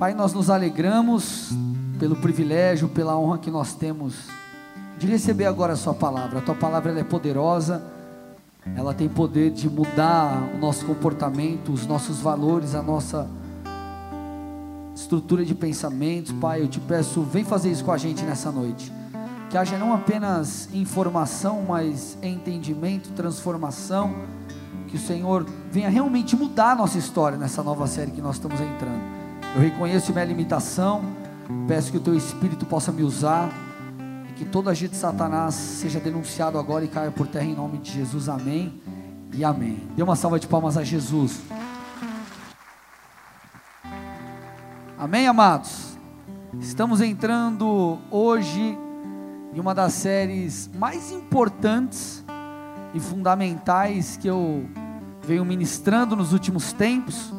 Pai, nós nos alegramos pelo privilégio, pela honra que nós temos de receber agora a Sua palavra. A Tua palavra é poderosa, ela tem poder de mudar o nosso comportamento, os nossos valores, a nossa estrutura de pensamentos. Pai, eu te peço, vem fazer isso com a gente nessa noite. Que haja não apenas informação, mas entendimento, transformação. Que o Senhor venha realmente mudar a nossa história nessa nova série que nós estamos entrando. Eu reconheço minha limitação, peço que o Teu Espírito possa me usar e que todo agir de Satanás seja denunciado agora e caia por terra em nome de Jesus. Amém e amém. Dê uma salva de palmas a Jesus. Amém, amados? Estamos entrando hoje em uma das séries mais importantes e fundamentais que eu venho ministrando nos últimos tempos,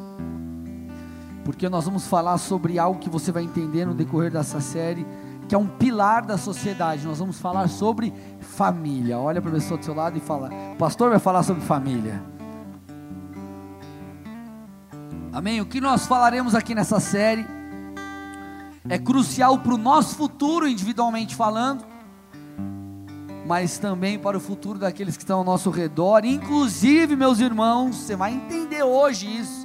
porque nós vamos falar sobre algo que você vai entender no decorrer dessa série, que é um pilar da sociedade. Nós vamos falar sobre família. Olha para a pessoa do seu lado e fala: o pastor vai falar sobre família. Amém? O que nós falaremos aqui nessa série é crucial para o nosso futuro, individualmente falando, mas também para o futuro daqueles que estão ao nosso redor, inclusive, meus irmãos, você vai entender hoje isso,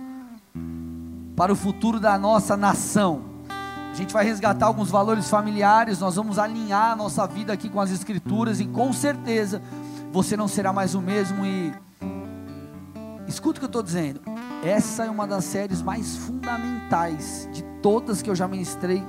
para o futuro da nossa nação. A gente vai resgatar alguns valores familiares, nós vamos alinhar a nossa vida aqui com as Escrituras, e com certeza você não será mais o mesmo. E escuta o que eu estou dizendo essa é uma das séries mais fundamentais de todas que eu já ministrei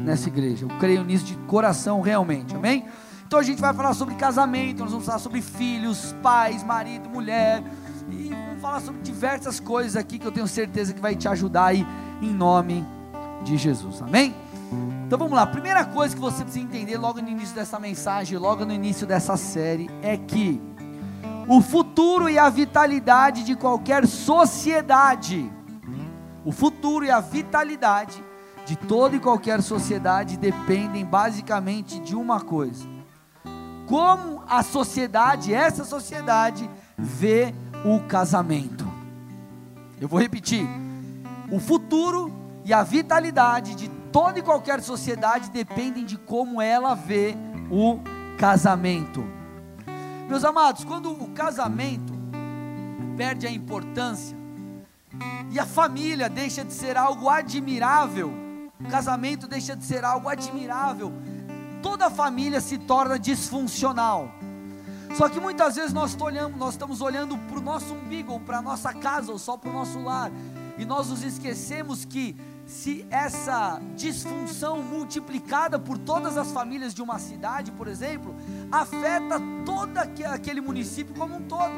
nessa igreja. Eu creio nisso de coração realmente, amém? Então a gente vai falar sobre casamento, nós vamos falar sobre filhos, pais, marido, mulher, e falar sobre diversas coisas aqui que eu tenho certeza que vai te ajudar aí em nome de Jesus, amém? Então vamos lá, primeira coisa que você precisa entender logo no início dessa mensagem, logo no início dessa série, é que o futuro e a vitalidade de qualquer sociedade. O futuro e a vitalidade de toda e qualquer sociedade dependem basicamente de uma coisa: como a sociedade, essa sociedade, vê o casamento. Eu vou repetir: o futuro e a vitalidade de toda e qualquer sociedade dependem de como ela vê o casamento. Meus amados, quando o casamento perde a importância e a família deixa de ser algo admirável, o casamento deixa de ser algo admirável, toda a família se torna disfuncional. Só que muitas vezes nós, olhamos, nós estamos olhando para o nosso umbigo, ou para a nossa casa, ou só para o nosso lar, e nós nos esquecemos que se essa disfunção multiplicada por todas as famílias de uma cidade, por exemplo, afeta todo aquele município como um todo,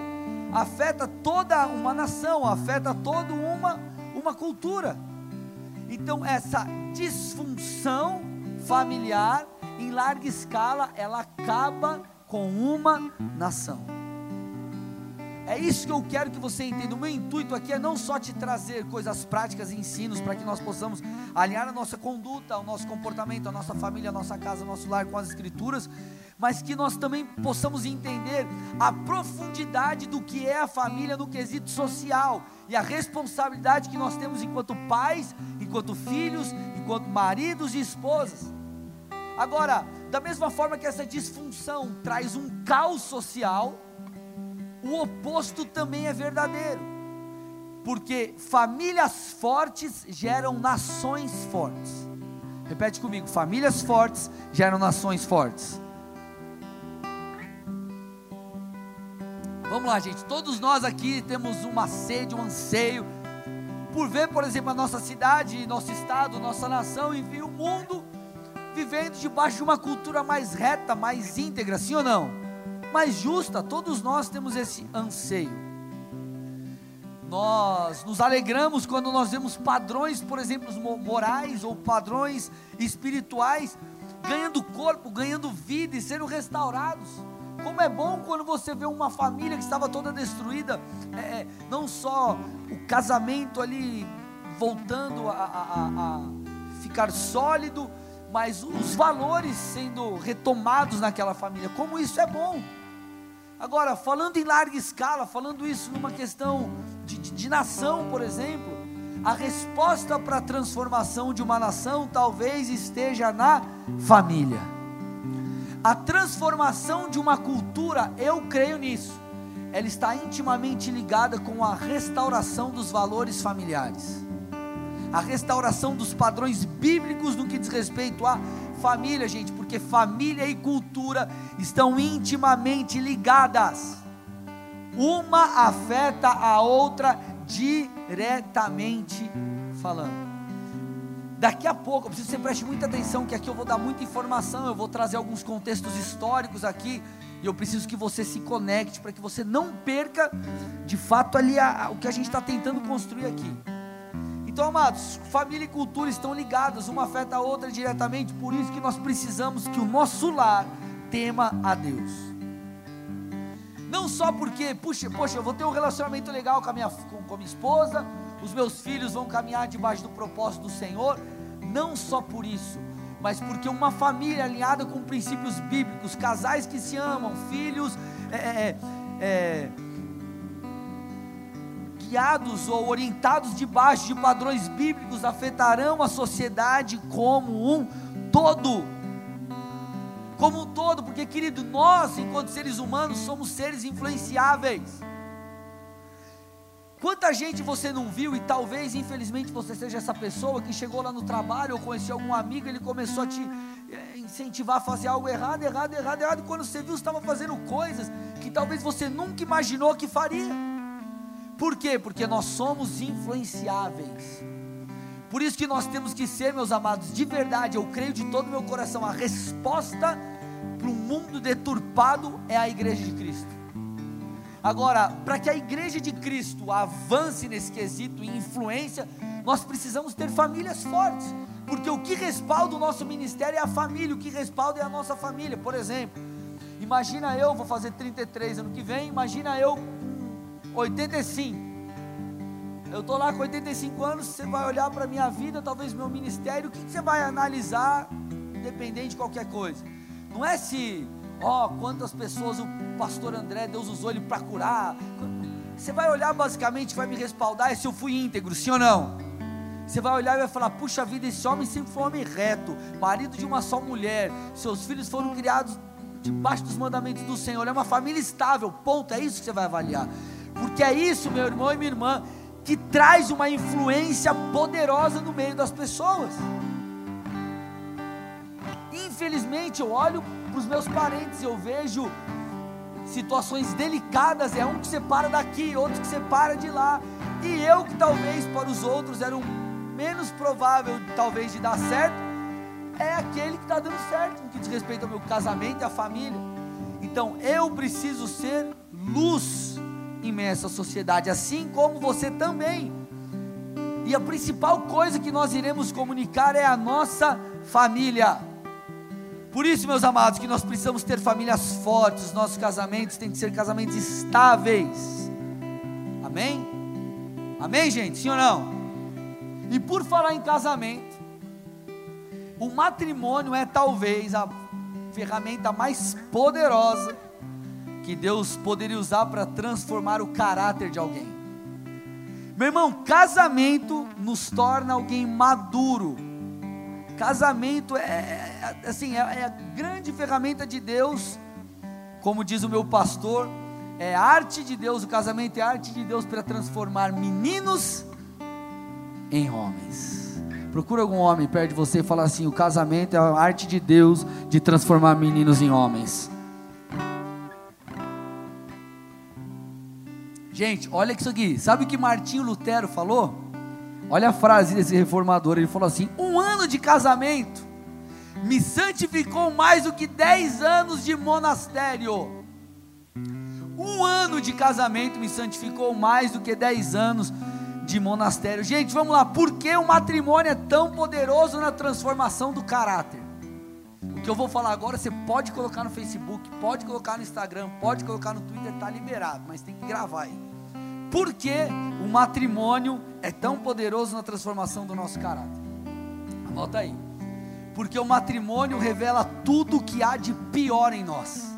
afeta toda uma nação, afeta toda uma, uma cultura. Então, essa disfunção familiar em larga escala, ela acaba com uma nação. É isso que eu quero que você entenda. O meu intuito aqui é não só te trazer coisas práticas e ensinos para que nós possamos alinhar a nossa conduta, o nosso comportamento, a nossa família, a nossa casa, o nosso lar com as Escrituras, mas que nós também possamos entender a profundidade do que é a família no quesito social e a responsabilidade que nós temos enquanto pais, enquanto filhos, enquanto maridos e esposas. Agora, da mesma forma que essa disfunção traz um caos social, o oposto também é verdadeiro, porque famílias fortes geram nações fortes. Repete comigo: famílias fortes geram nações fortes. Vamos lá, gente. Todos nós aqui temos uma sede, um anseio por ver, por exemplo, a nossa cidade, nosso estado, nossa nação, enfim, o mundo vivendo debaixo de uma cultura mais reta, mais íntegra, sim ou não? mais justa, todos nós temos esse anseio. Nós nos alegramos quando nós vemos padrões, por exemplo, morais ou padrões espirituais ganhando corpo, ganhando vida e sendo restaurados. Como é bom quando você vê uma família que estava toda destruída, é, é não só o casamento ali voltando a, a, a ficar sólido, mas os valores sendo retomados naquela família. Como isso é bom. Agora, falando em larga escala, falando isso numa questão de, de, de nação, por exemplo, a resposta para a transformação de uma nação talvez esteja na família. A transformação de uma cultura, eu creio nisso, ela está intimamente ligada com a restauração dos valores familiares, a restauração dos padrões bíblicos no que diz respeito à família, gente, porque família e cultura estão intimamente ligadas, uma afeta a outra diretamente falando. Daqui a pouco, eu preciso que você preste muita atenção, que aqui eu vou dar muita informação, eu vou trazer alguns contextos históricos aqui, e eu preciso que você se conecte, para que você não perca, de fato, ali a, a, o que a gente está tentando construir aqui. Então, amados, família e cultura estão ligadas, uma afeta a outra diretamente, por isso que nós precisamos que o nosso lar tema a Deus. Não só porque, puxa, poxa, eu vou ter um relacionamento legal com a minha, com, com a minha esposa, os meus filhos vão caminhar debaixo do propósito do Senhor, não só por isso, mas porque uma família alinhada com princípios bíblicos, casais que se amam, filhos é, é, é, guiados ou orientados debaixo de padrões bíblicos afetarão a sociedade como um todo como um todo, porque querido, nós, enquanto seres humanos, somos seres influenciáveis. Quanta gente você não viu e talvez, infelizmente, você seja essa pessoa que chegou lá no trabalho ou conheceu algum amigo, ele começou a te é, incentivar a fazer algo errado, errado, errado, errado, e quando você viu, estava fazendo coisas que talvez você nunca imaginou que faria. Por quê? Porque nós somos influenciáveis. Por isso que nós temos que ser, meus amados, de verdade, eu creio de todo o meu coração, a resposta para um mundo deturpado é a igreja de Cristo. Agora, para que a igreja de Cristo avance nesse quesito e influência, nós precisamos ter famílias fortes, porque o que respalda o nosso ministério é a família, o que respalda é a nossa família. Por exemplo, imagina eu, vou fazer 33 ano que vem, imagina eu 85 eu estou lá com 85 anos, você vai olhar para a minha vida, talvez meu ministério, o que, que você vai analisar, independente de qualquer coisa? Não é se, ó, quantas pessoas o pastor André, Deus usou ele para curar. Você vai olhar basicamente, vai me respaldar, é se eu fui íntegro, sim ou não? Você vai olhar e vai falar: puxa vida, esse homem sempre foi um homem reto, marido de uma só mulher, seus filhos foram criados debaixo dos mandamentos do Senhor, é uma família estável, ponto, é isso que você vai avaliar. Porque é isso, meu irmão e minha irmã, que traz uma influência poderosa no meio das pessoas. Infelizmente, eu olho para os meus parentes e eu vejo situações delicadas, é um que separa daqui, outro que separa de lá, e eu que talvez para os outros era um menos provável talvez de dar certo, é aquele que está dando certo no que diz respeito ao meu casamento e à família. Então eu preciso ser luz imensa sociedade, assim como você também. E a principal coisa que nós iremos comunicar é a nossa família. Por isso, meus amados, que nós precisamos ter famílias fortes, os nossos casamentos têm que ser casamentos estáveis. Amém? Amém, gente? Sim ou não? E por falar em casamento, o matrimônio é talvez a ferramenta mais poderosa que Deus poderia usar para transformar o caráter de alguém. Meu irmão, casamento nos torna alguém maduro. Casamento é, é assim, é, é a grande ferramenta de Deus, como diz o meu pastor, é arte de Deus, o casamento é arte de Deus para transformar meninos em homens. Procura algum homem perto de você e fala assim: o casamento é a arte de Deus de transformar meninos em homens. Gente, olha isso aqui. Sabe o que Martinho Lutero falou? Olha a frase desse reformador. Ele falou assim: Um ano de casamento me santificou mais do que dez anos de monastério. Um ano de casamento me santificou mais do que dez anos de monastério. Gente, vamos lá. Por que o matrimônio é tão poderoso na transformação do caráter? O que eu vou falar agora, você pode colocar no Facebook, pode colocar no Instagram, pode colocar no Twitter, está liberado, mas tem que gravar aí. Por que o matrimônio é tão poderoso na transformação do nosso caráter? Anota aí. Porque o matrimônio revela tudo o que há de pior em nós.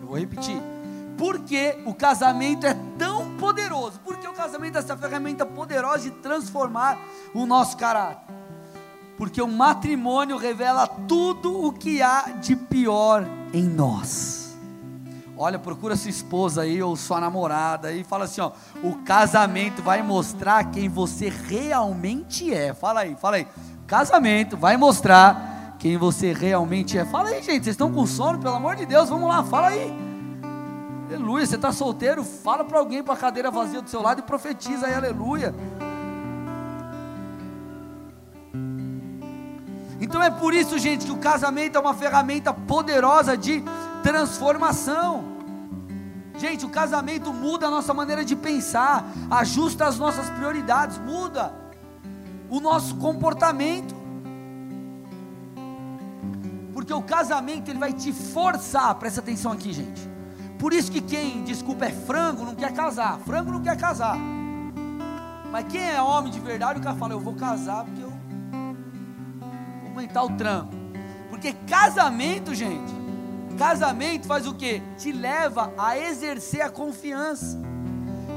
Eu vou repetir. Porque o casamento é tão poderoso. Porque o casamento é essa ferramenta poderosa de transformar o nosso caráter. Porque o matrimônio revela tudo o que há de pior em nós. Olha, procura sua esposa aí ou sua namorada e fala assim, ó, o casamento vai mostrar quem você realmente é. Fala aí, fala aí. Casamento vai mostrar quem você realmente é. Fala aí, gente, vocês estão com sono, pelo amor de Deus, vamos lá, fala aí. Aleluia, você está solteiro, fala para alguém para a cadeira vazia do seu lado e profetiza aí, aleluia. Então é por isso, gente, que o casamento é uma ferramenta poderosa de transformação. Gente, o casamento muda a nossa maneira de pensar, ajusta as nossas prioridades, muda o nosso comportamento. Porque o casamento ele vai te forçar, presta atenção aqui, gente. Por isso que quem, desculpa, é frango, não quer casar. Frango não quer casar. Mas quem é homem de verdade, o cara fala, eu vou casar porque eu vou aumentar o tranco. Porque casamento, gente, casamento faz o que? Te leva a exercer a confiança.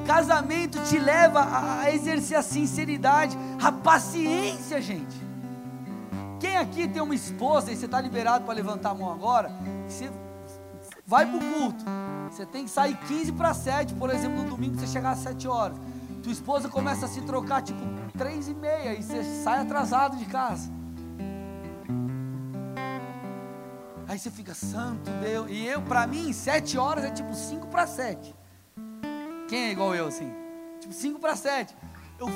Casamento te leva a exercer a sinceridade, a paciência, gente. Quem aqui tem uma esposa e você está liberado para levantar a mão agora? Você vai para o culto. Você tem que sair 15 para 7, por exemplo, no domingo você chegar às 7 horas. Tua esposa começa a se trocar tipo 3 e meia e você sai atrasado de casa. Aí você fica, santo Deus. E eu, para mim, 7 horas é tipo 5 para 7. Quem é igual eu assim? Tipo 5 para 7. Eu,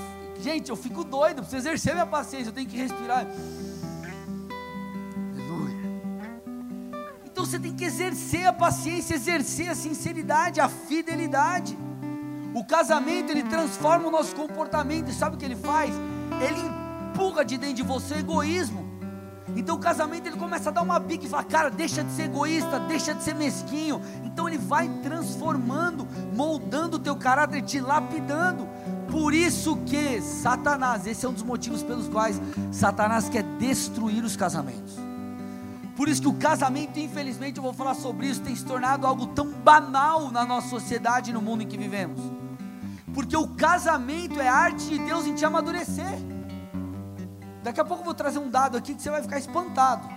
gente, eu fico doido, preciso exercer minha paciência, eu tenho que respirar. Aleluia. Então você tem que exercer a paciência, exercer a sinceridade, a fidelidade. O casamento ele transforma o nosso comportamento, e sabe o que ele faz? Ele empurra de dentro de você o egoísmo. Então o casamento ele começa a dar uma bica e fala, cara, deixa de ser egoísta, deixa de ser mesquinho. Então ele vai transformando, moldando o teu caráter, te lapidando. Por isso que Satanás, esse é um dos motivos pelos quais Satanás quer destruir os casamentos. Por isso que o casamento, infelizmente, eu vou falar sobre isso, tem se tornado algo tão banal na nossa sociedade e no mundo em que vivemos. Porque o casamento é a arte de Deus em te amadurecer. Daqui a pouco eu vou trazer um dado aqui que você vai ficar espantado.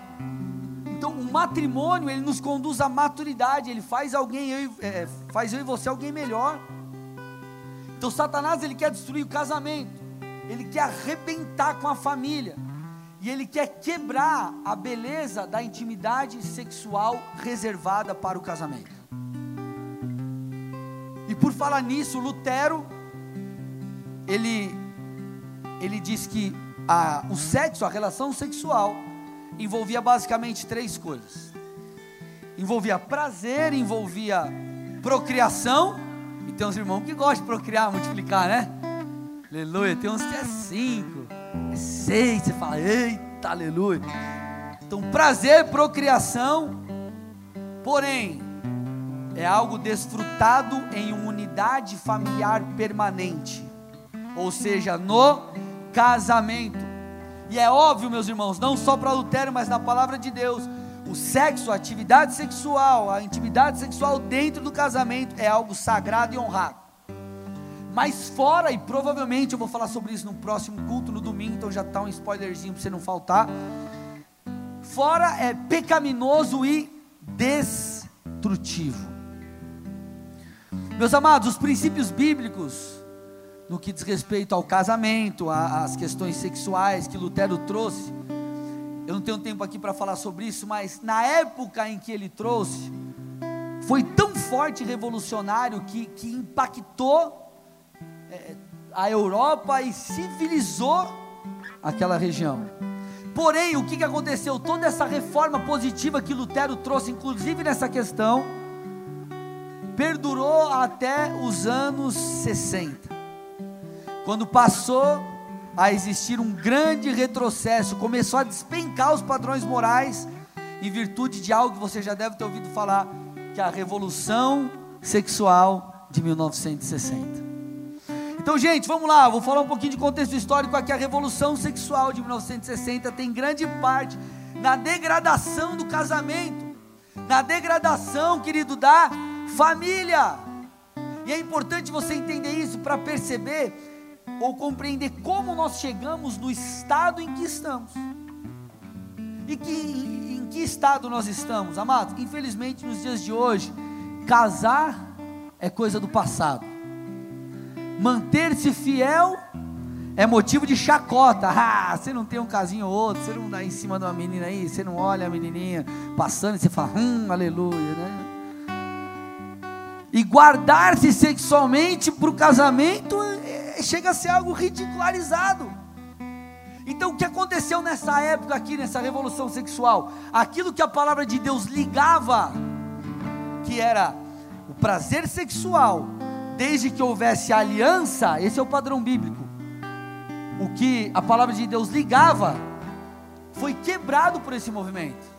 Então, o matrimônio ele nos conduz à maturidade, ele faz alguém, eu, é, faz eu e você alguém melhor. Então, Satanás ele quer destruir o casamento, ele quer arrebentar com a família e ele quer quebrar a beleza da intimidade sexual reservada para o casamento. E por falar nisso, Lutero ele ele diz que a, o sexo, a relação sexual, envolvia basicamente três coisas: envolvia prazer, envolvia procriação, e tem uns irmãos que gostam de procriar, multiplicar, né? Aleluia, tem uns que é cinco, é seis, você fala, eita, aleluia. Então, prazer, procriação, porém, é algo desfrutado em uma unidade familiar permanente, ou seja, no casamento. E é óbvio, meus irmãos, não só para Lutero, mas na palavra de Deus, o sexo, a atividade sexual, a intimidade sexual dentro do casamento é algo sagrado e honrado. Mas fora, e provavelmente eu vou falar sobre isso no próximo culto, no domingo, então já está um spoilerzinho para você não faltar. Fora é pecaminoso e destrutivo. Meus amados, os princípios bíblicos no que diz respeito ao casamento, às questões sexuais que Lutero trouxe. Eu não tenho tempo aqui para falar sobre isso, mas na época em que ele trouxe, foi tão forte e revolucionário que, que impactou é, a Europa e civilizou aquela região. Porém, o que, que aconteceu? Toda essa reforma positiva que Lutero trouxe, inclusive nessa questão, perdurou até os anos 60 quando passou a existir um grande retrocesso, começou a despencar os padrões morais, em virtude de algo que você já deve ter ouvido falar, que é a Revolução Sexual de 1960. Então, gente, vamos lá, vou falar um pouquinho de contexto histórico aqui. A Revolução Sexual de 1960 tem grande parte na degradação do casamento, na degradação, querido, da família. E é importante você entender isso para perceber ou compreender como nós chegamos no estado em que estamos. E que, em, que estado nós estamos, amados? Infelizmente, nos dias de hoje, casar é coisa do passado. Manter-se fiel é motivo de chacota. Ah, você não tem um casinho ou outro, você não dá em cima de uma menina aí, você não olha a menininha passando e você fala, hum, aleluia, né? E guardar-se sexualmente para o casamento chega a ser algo ridicularizado. Então o que aconteceu nessa época aqui, nessa revolução sexual? Aquilo que a palavra de Deus ligava, que era o prazer sexual, desde que houvesse aliança, esse é o padrão bíblico o que a palavra de Deus ligava, foi quebrado por esse movimento.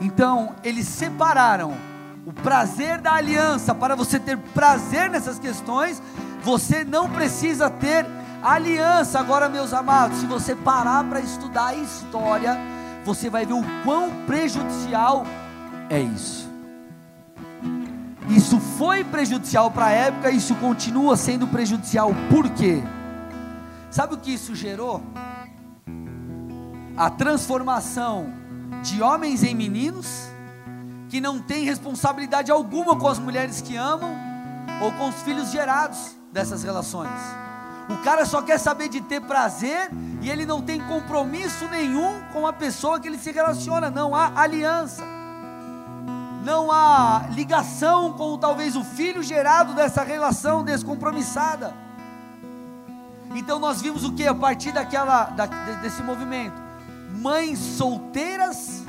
Então, eles separaram o prazer da aliança. Para você ter prazer nessas questões, você não precisa ter aliança. Agora, meus amados, se você parar para estudar a história, você vai ver o quão prejudicial é isso. Isso foi prejudicial para a época, isso continua sendo prejudicial. Por quê? Sabe o que isso gerou? A transformação de homens em meninos que não têm responsabilidade alguma com as mulheres que amam ou com os filhos gerados dessas relações. O cara só quer saber de ter prazer e ele não tem compromisso nenhum com a pessoa que ele se relaciona, não há aliança. Não há ligação com talvez o filho gerado dessa relação descompromissada. Então nós vimos o que a partir daquela da, desse movimento? Mães solteiras,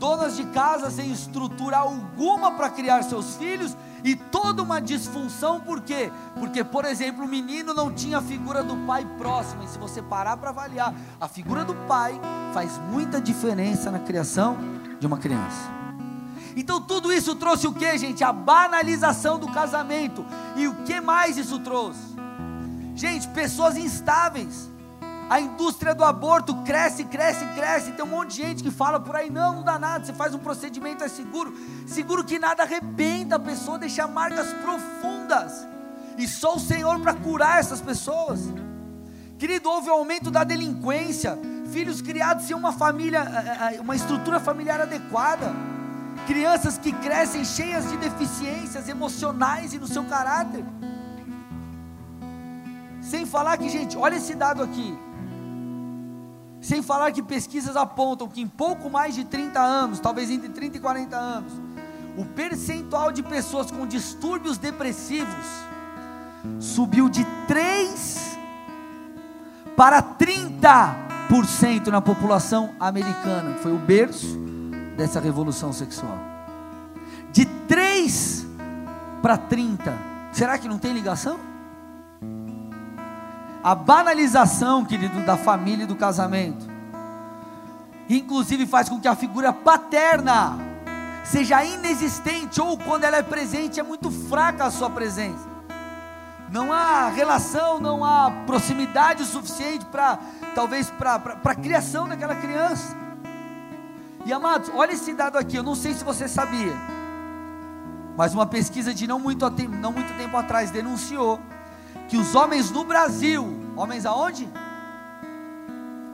donas de casa sem estrutura alguma para criar seus filhos e toda uma disfunção, por quê? Porque, por exemplo, o menino não tinha a figura do pai próximo, e se você parar para avaliar, a figura do pai faz muita diferença na criação de uma criança. Então tudo isso trouxe o que, gente? A banalização do casamento. E o que mais isso trouxe? Gente, pessoas instáveis. A indústria do aborto cresce, cresce, cresce. Tem um monte de gente que fala por aí: não, não dá nada. Você faz um procedimento, é seguro. Seguro que nada arrebenta a pessoa, deixa marcas profundas. E só o Senhor para curar essas pessoas. Querido, houve um aumento da delinquência. Filhos criados sem uma família, eh, eh, uma estrutura familiar adequada. Crianças que crescem cheias de deficiências emocionais e no seu caráter. Sem falar que, gente, olha esse dado aqui. Sem falar que pesquisas apontam que em pouco mais de 30 anos, talvez entre 30 e 40 anos, o percentual de pessoas com distúrbios depressivos subiu de 3 para 30% na população americana, foi o berço dessa revolução sexual. De 3 para 30. Será que não tem ligação? A banalização, querido, da família e do casamento, inclusive faz com que a figura paterna seja inexistente, ou quando ela é presente, é muito fraca a sua presença. Não há relação, não há proximidade suficiente para, talvez, para a criação daquela criança. E amados, olha esse dado aqui, eu não sei se você sabia, mas uma pesquisa de não muito, não muito tempo atrás denunciou que os homens no Brasil, homens aonde?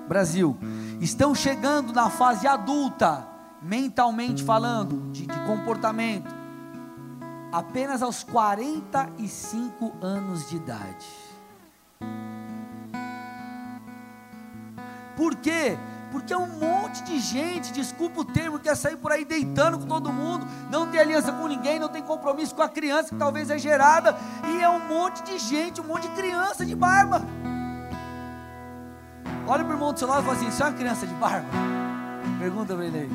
Brasil, estão chegando na fase adulta, mentalmente falando, de, de comportamento, apenas aos 45 anos de idade. Por quê? Porque é um monte de gente, desculpa o termo, quer sair por aí deitando com todo mundo, não tem aliança com ninguém, não tem compromisso com a criança que talvez é gerada, e é um monte de gente, um monte de criança de barba. Olha para o irmão do seu lado e fala assim: Você é uma criança de barba? Pergunta para ele aí.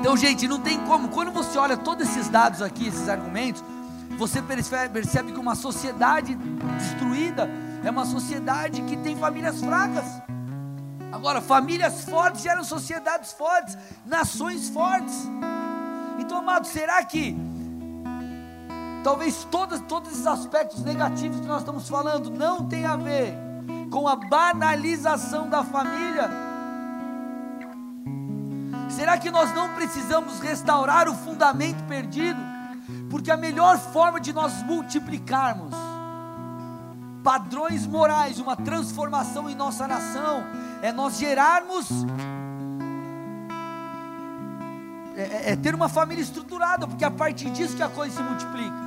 Então, gente, não tem como. Quando você olha todos esses dados aqui, esses argumentos, você percebe que uma sociedade destruída é uma sociedade que tem famílias fracas. Agora, famílias fortes geram sociedades fortes, nações fortes. Então, amado, será que talvez todos, todos esses aspectos negativos que nós estamos falando não tem a ver com a banalização da família? Será que nós não precisamos restaurar o fundamento perdido? Porque a melhor forma de nós multiplicarmos padrões morais, uma transformação em nossa nação, é nós gerarmos é, é, é, ter uma família estruturada, porque a partir disso que a coisa se multiplica.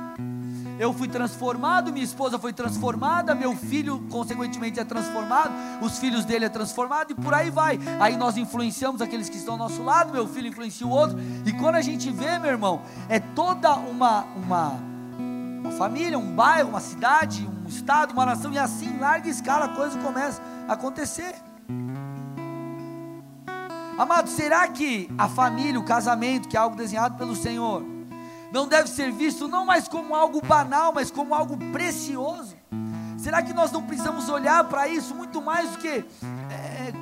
Eu fui transformado, minha esposa foi transformada, meu filho, consequentemente, é transformado, os filhos dele é transformado e por aí vai. Aí nós influenciamos aqueles que estão ao nosso lado, meu filho influencia o outro, e quando a gente vê, meu irmão, é toda uma, uma, uma família, um bairro, uma cidade, um estado, uma nação, e assim, em larga escala, a coisa começa a acontecer. Amado, será que a família, o casamento, que é algo desenhado pelo Senhor, não deve ser visto não mais como algo banal, mas como algo precioso? Será que nós não precisamos olhar para isso muito mais do que, é,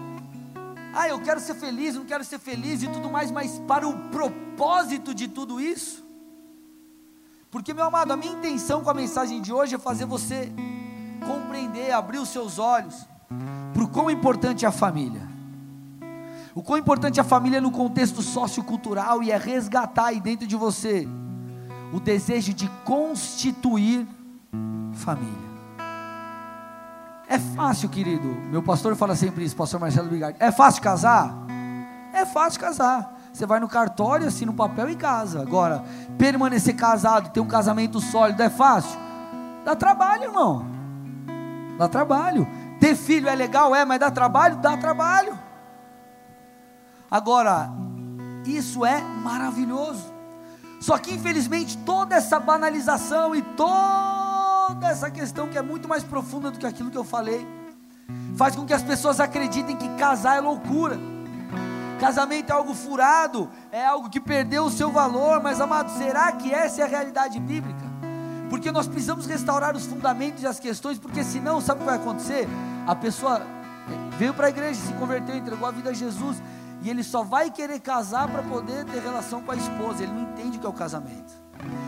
ah, eu quero ser feliz, não quero ser feliz e tudo mais, mas para o propósito de tudo isso? Porque, meu amado, a minha intenção com a mensagem de hoje é fazer você compreender, abrir os seus olhos para o quão importante é a família. O quão importante é a família no contexto sociocultural e é resgatar aí dentro de você o desejo de constituir família. É fácil, querido. Meu pastor fala sempre isso, pastor Marcelo Bigardi. É fácil casar? É fácil casar. Você vai no cartório, assina um papel e casa. Agora, permanecer casado, ter um casamento sólido, é fácil? Dá trabalho, irmão. Dá trabalho. Ter filho é legal, é, mas dá trabalho? Dá trabalho. Agora, isso é maravilhoso. Só que infelizmente toda essa banalização e toda essa questão que é muito mais profunda do que aquilo que eu falei, faz com que as pessoas acreditem que casar é loucura. Casamento é algo furado, é algo que perdeu o seu valor, mas amado, será que essa é a realidade bíblica? Porque nós precisamos restaurar os fundamentos e as questões, porque senão, sabe o que vai acontecer? A pessoa veio para a igreja, se converteu, entregou a vida a Jesus, e ele só vai querer casar para poder ter relação com a esposa. Ele não entende o que é o casamento.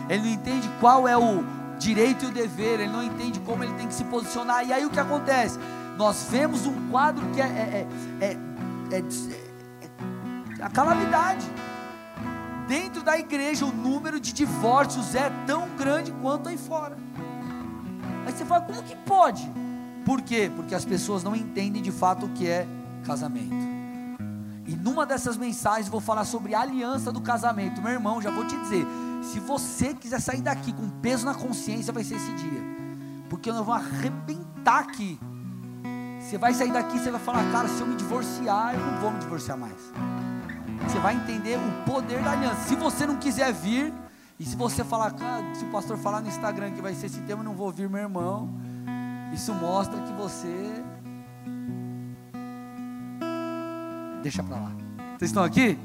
Ele não entende qual é o direito e o dever. Ele não entende como ele tem que se posicionar. E aí o que acontece? Nós vemos um quadro que é, é, é, é, é a calamidade. Dentro da igreja, o número de divórcios é tão grande quanto aí fora. Aí você fala, como que pode? Por quê? Porque as pessoas não entendem de fato o que é casamento. E numa dessas mensagens vou falar sobre a aliança do casamento. Meu irmão, já vou te dizer, se você quiser sair daqui com peso na consciência, vai ser esse dia. Porque nós vamos arrebentar aqui. Você vai sair daqui, você vai falar, cara, se eu me divorciar, eu não vou me divorciar mais. Você vai entender o poder da aliança. Se você não quiser vir, e se você falar, cara, se o pastor falar no Instagram que vai ser esse tema, eu não vou vir, meu irmão. Isso mostra que você deixa para lá. Vocês estão aqui?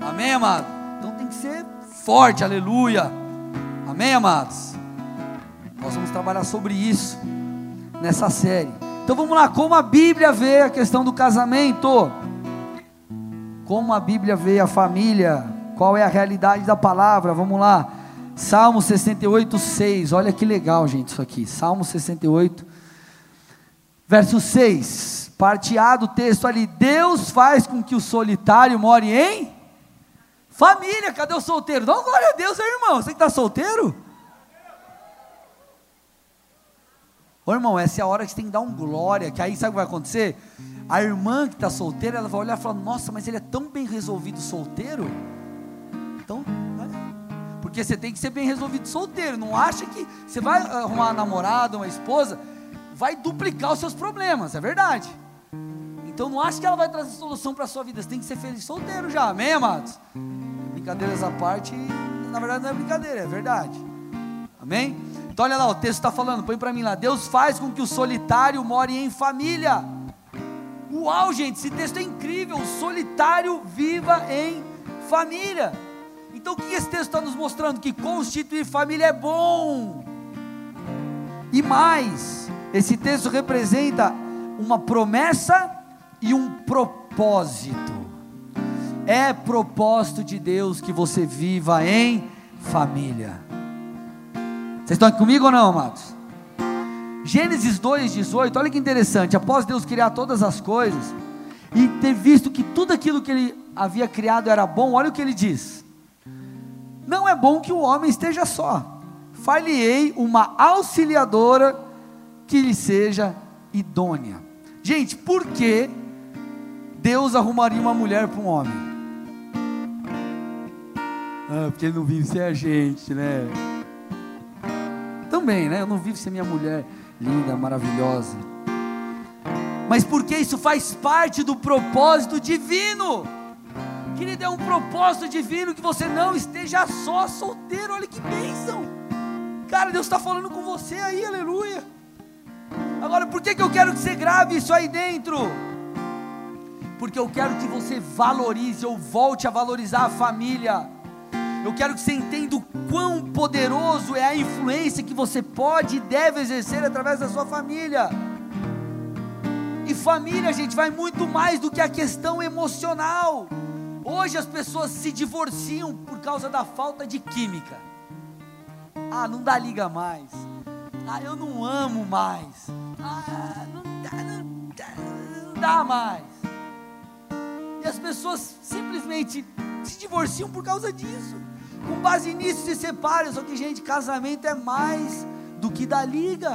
Amém, amado? Então tem que ser forte, aleluia. Amém, amados? Nós vamos trabalhar sobre isso nessa série. Então vamos lá, como a Bíblia vê a questão do casamento? Como a Bíblia vê a família? Qual é a realidade da palavra? Vamos lá. Salmo 68, 6. Olha que legal, gente, isso aqui. Salmo 68, verso 6 parte A do texto ali, Deus faz com que o solitário more em família. Cadê o solteiro? Não, glória a Deus, irmão. Você que está solteiro? Ô irmão, essa é a hora que você tem que dar um glória, que aí sabe o que vai acontecer? A irmã que está solteira, ela vai olhar e falar, nossa, mas ele é tão bem resolvido solteiro. Então, né? Porque você tem que ser bem resolvido solteiro. Não acha que você vai arrumar uma namorada, uma esposa, vai duplicar os seus problemas, é verdade. Então não acha que ela vai trazer solução para a sua vida. Você tem que ser feliz solteiro já, amém, amados? Brincadeiras à parte, na verdade não é brincadeira, é verdade. Amém? Então olha lá, o texto está falando, põe para mim lá. Deus faz com que o solitário more em família. Uau, gente, esse texto é incrível. Solitário viva em família. Então o que esse texto está nos mostrando? Que constituir família é bom. E mais, esse texto representa uma promessa e um propósito. É propósito de Deus que você viva em família. Vocês estão aqui comigo ou não, amados? Gênesis 2,18, olha que interessante. Após Deus criar todas as coisas e ter visto que tudo aquilo que Ele havia criado era bom, olha o que ele diz: Não é bom que o homem esteja só, far-lhe-ei uma auxiliadora que lhe seja idônea. Gente, por que Deus arrumaria uma mulher para um homem? Ah, porque ele não vive sem a gente, né? Também, né? Eu não vivo sem minha mulher linda, maravilhosa. Mas porque isso faz parte do propósito divino. Querido, é um propósito divino que você não esteja só solteiro. Olha que bênção. Cara, Deus está falando com você aí, aleluia. Agora, por que, que eu quero que você grave isso aí dentro? Porque eu quero que você valorize ou volte a valorizar a família. Eu quero que você entenda o quão poderoso é a influência que você pode e deve exercer através da sua família. E família, gente, vai muito mais do que a questão emocional. Hoje as pessoas se divorciam por causa da falta de química. Ah, não dá liga mais. Ah, eu não amo mais. Ah, não dá, não dá, não dá mais. E as pessoas simplesmente se divorciam por causa disso. Com base nisso se separam. Só que, gente, casamento é mais do que da liga.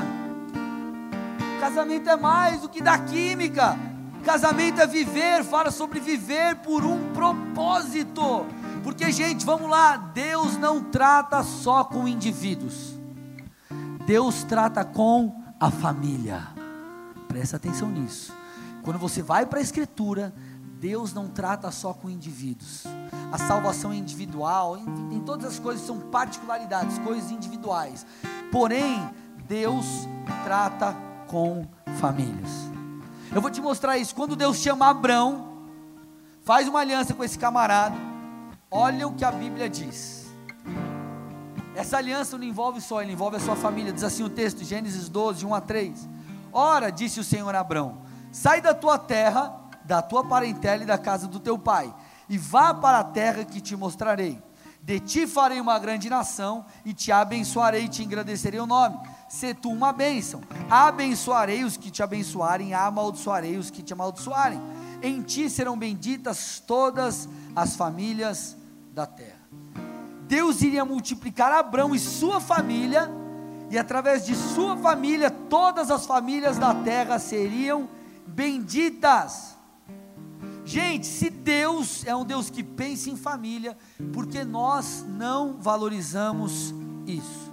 Casamento é mais do que da química. Casamento é viver, fala sobre viver por um propósito. Porque, gente, vamos lá, Deus não trata só com indivíduos. Deus trata com a família. Presta atenção nisso. Quando você vai para a escritura, Deus não trata só com indivíduos. A salvação é individual, enfim, tem todas as coisas são particularidades, coisas individuais. Porém, Deus trata com famílias. Eu vou te mostrar isso. Quando Deus chama Abraão, faz uma aliança com esse camarada. Olha o que a Bíblia diz. Essa aliança não envolve só ele, envolve a sua família. Diz assim o texto, Gênesis 12, 1 a 3. Ora, disse o Senhor a Abraão: Sai da tua terra da tua parentela e da casa do teu pai, e vá para a terra que te mostrarei. De ti farei uma grande nação, e te abençoarei e te engrandecerei o nome. Se tu uma bênção, abençoarei os que te abençoarem, amaldiçoarei os que te amaldiçoarem. Em ti serão benditas todas as famílias da terra. Deus iria multiplicar Abraão e sua família, e através de sua família, todas as famílias da terra seriam benditas. Gente, se Deus é um Deus que pensa em família, porque nós não valorizamos isso?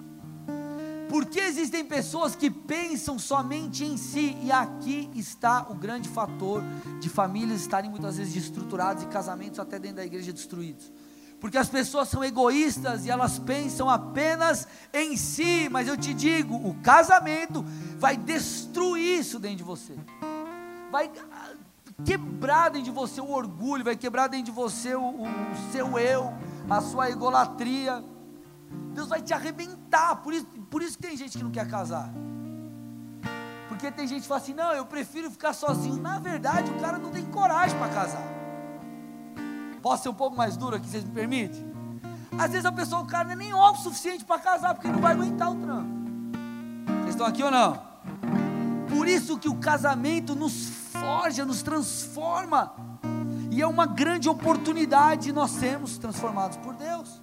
Porque existem pessoas que pensam somente em si, e aqui está o grande fator de famílias estarem muitas vezes destruturadas e casamentos até dentro da igreja destruídos. Porque as pessoas são egoístas e elas pensam apenas em si, mas eu te digo, o casamento vai destruir isso dentro de você. Vai quebrar dentro de você o orgulho, vai quebrar dentro de você o, o, seu eu, a sua egolatria. Deus vai te arrebentar. Por isso, por isso que tem gente que não quer casar. Porque tem gente que fala assim: não, eu prefiro ficar sozinho. Na verdade, o cara não tem coragem para casar. Posso ser um pouco mais duro aqui, vocês me permitem? Às vezes a pessoa, o cara não é nem óbvio suficiente para casar, porque não vai aguentar o trampo. Vocês estão aqui ou não? Por isso que o casamento nos forja, nos transforma. E é uma grande oportunidade nós sermos transformados por Deus.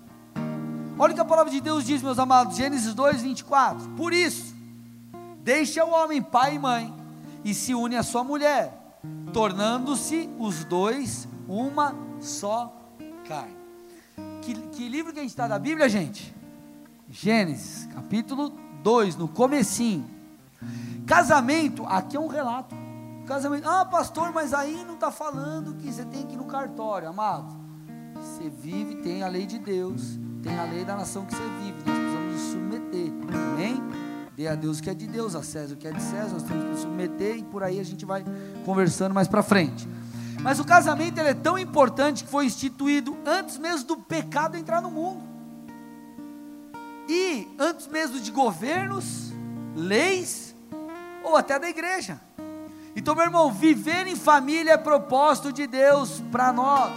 Olha o que a palavra de Deus diz, meus amados, Gênesis 2, 24. Por isso, deixa o homem pai e mãe e se une à sua mulher, tornando-se os dois uma só carne. Que, que livro que a gente está da Bíblia, gente? Gênesis, capítulo 2, no comecinho. Casamento, aqui é um relato. Casamento, ah pastor, mas aí não está falando que você tem que ir no cartório, amado. Você vive, tem a lei de Deus, tem a lei da nação que você vive, nós precisamos nos submeter, amém? Dê a Deus o que é de Deus, a César o que é de César, nós temos que nos submeter e por aí a gente vai conversando mais para frente. Mas o casamento é tão importante que foi instituído antes mesmo do pecado entrar no mundo. E antes mesmo de governos, leis ou até da igreja. Então, meu irmão, viver em família é propósito de Deus para nós.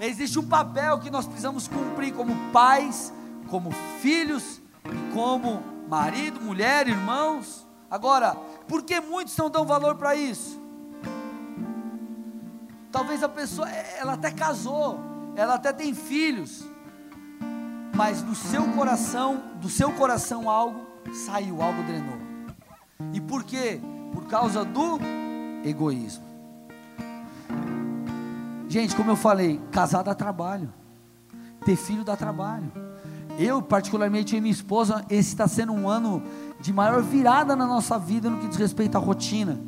Existe um papel que nós precisamos cumprir como pais, como filhos como marido, mulher, irmãos. Agora, por que muitos não dão valor para isso? Talvez a pessoa, é, ela até casou, ela até tem filhos, mas do seu coração, do seu coração algo saiu, algo drenou. E por quê? Por causa do egoísmo. Gente, como eu falei, casar dá trabalho, ter filho dá trabalho. Eu, particularmente, e minha esposa, esse está sendo um ano de maior virada na nossa vida no que diz respeito à rotina.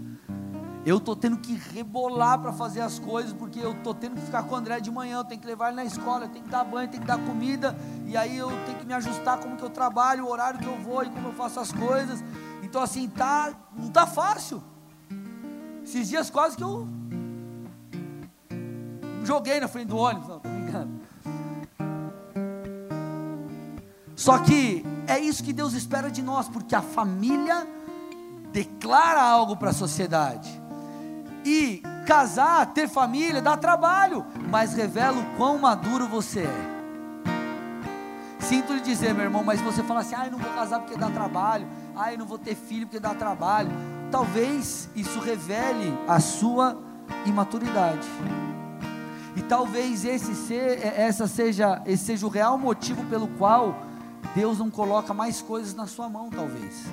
Eu estou tendo que rebolar para fazer as coisas, porque eu estou tendo que ficar com o André de manhã, eu tenho que levar ele na escola, eu tenho que dar banho, eu tenho que dar comida, e aí eu tenho que me ajustar como que eu trabalho, o horário que eu vou e como eu faço as coisas. Então assim, tá, não tá fácil. Esses dias quase que eu joguei na frente do ônibus, não, tô brincando. Só que é isso que Deus espera de nós, porque a família declara algo para a sociedade. E casar, ter família, dá trabalho, mas revela o quão maduro você é. Sinto lhe dizer, meu irmão, mas você fala assim: ai, não vou casar porque dá trabalho, ai, não vou ter filho porque dá trabalho. Talvez isso revele a sua imaturidade. E talvez esse ser, essa seja, esse seja o real motivo pelo qual Deus não coloca mais coisas na sua mão, talvez.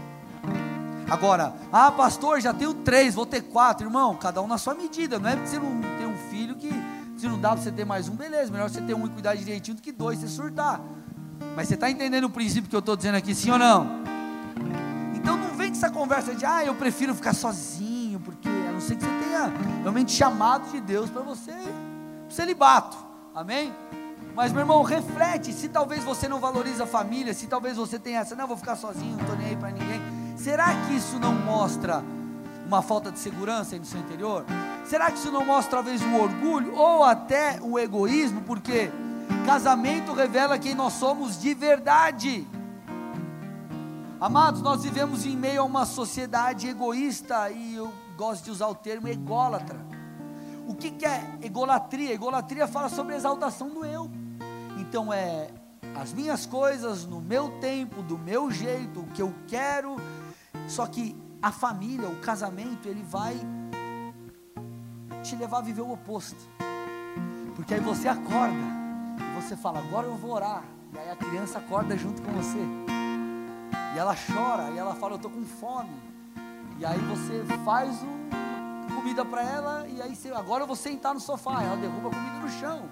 Agora, ah, pastor, já tenho três, vou ter quatro, irmão, cada um na sua medida. Não é porque você não tem um filho que, se não dá para você ter mais um, beleza, melhor você ter um e cuidar direitinho do que dois, você surtar. Mas você está entendendo o princípio que eu estou dizendo aqui, sim ou não? Então não essa conversa de, ah, eu prefiro ficar sozinho, porque a não ser que você tenha realmente chamado de Deus para você, celibato, amém? Mas, meu irmão, reflete. Se talvez você não valoriza a família, se talvez você tenha essa, não, vou ficar sozinho, não estou nem aí para ninguém. Será que isso não mostra uma falta de segurança no seu interior? Será que isso não mostra talvez um orgulho ou até um egoísmo? Porque casamento revela quem nós somos de verdade. Amados, nós vivemos em meio a uma sociedade egoísta e eu gosto de usar o termo ególatra. O que, que é egolatria? Egolatria fala sobre a exaltação do eu. Então é as minhas coisas no meu tempo, do meu jeito, o que eu quero. Só que a família, o casamento, ele vai te levar a viver o oposto. Porque aí você acorda você fala: "Agora eu vou orar". E aí a criança acorda junto com você. E ela chora e ela fala: "Eu tô com fome". E aí você faz um comida para ela e aí você, agora eu vou sentar no sofá, ela derruba a comida no chão.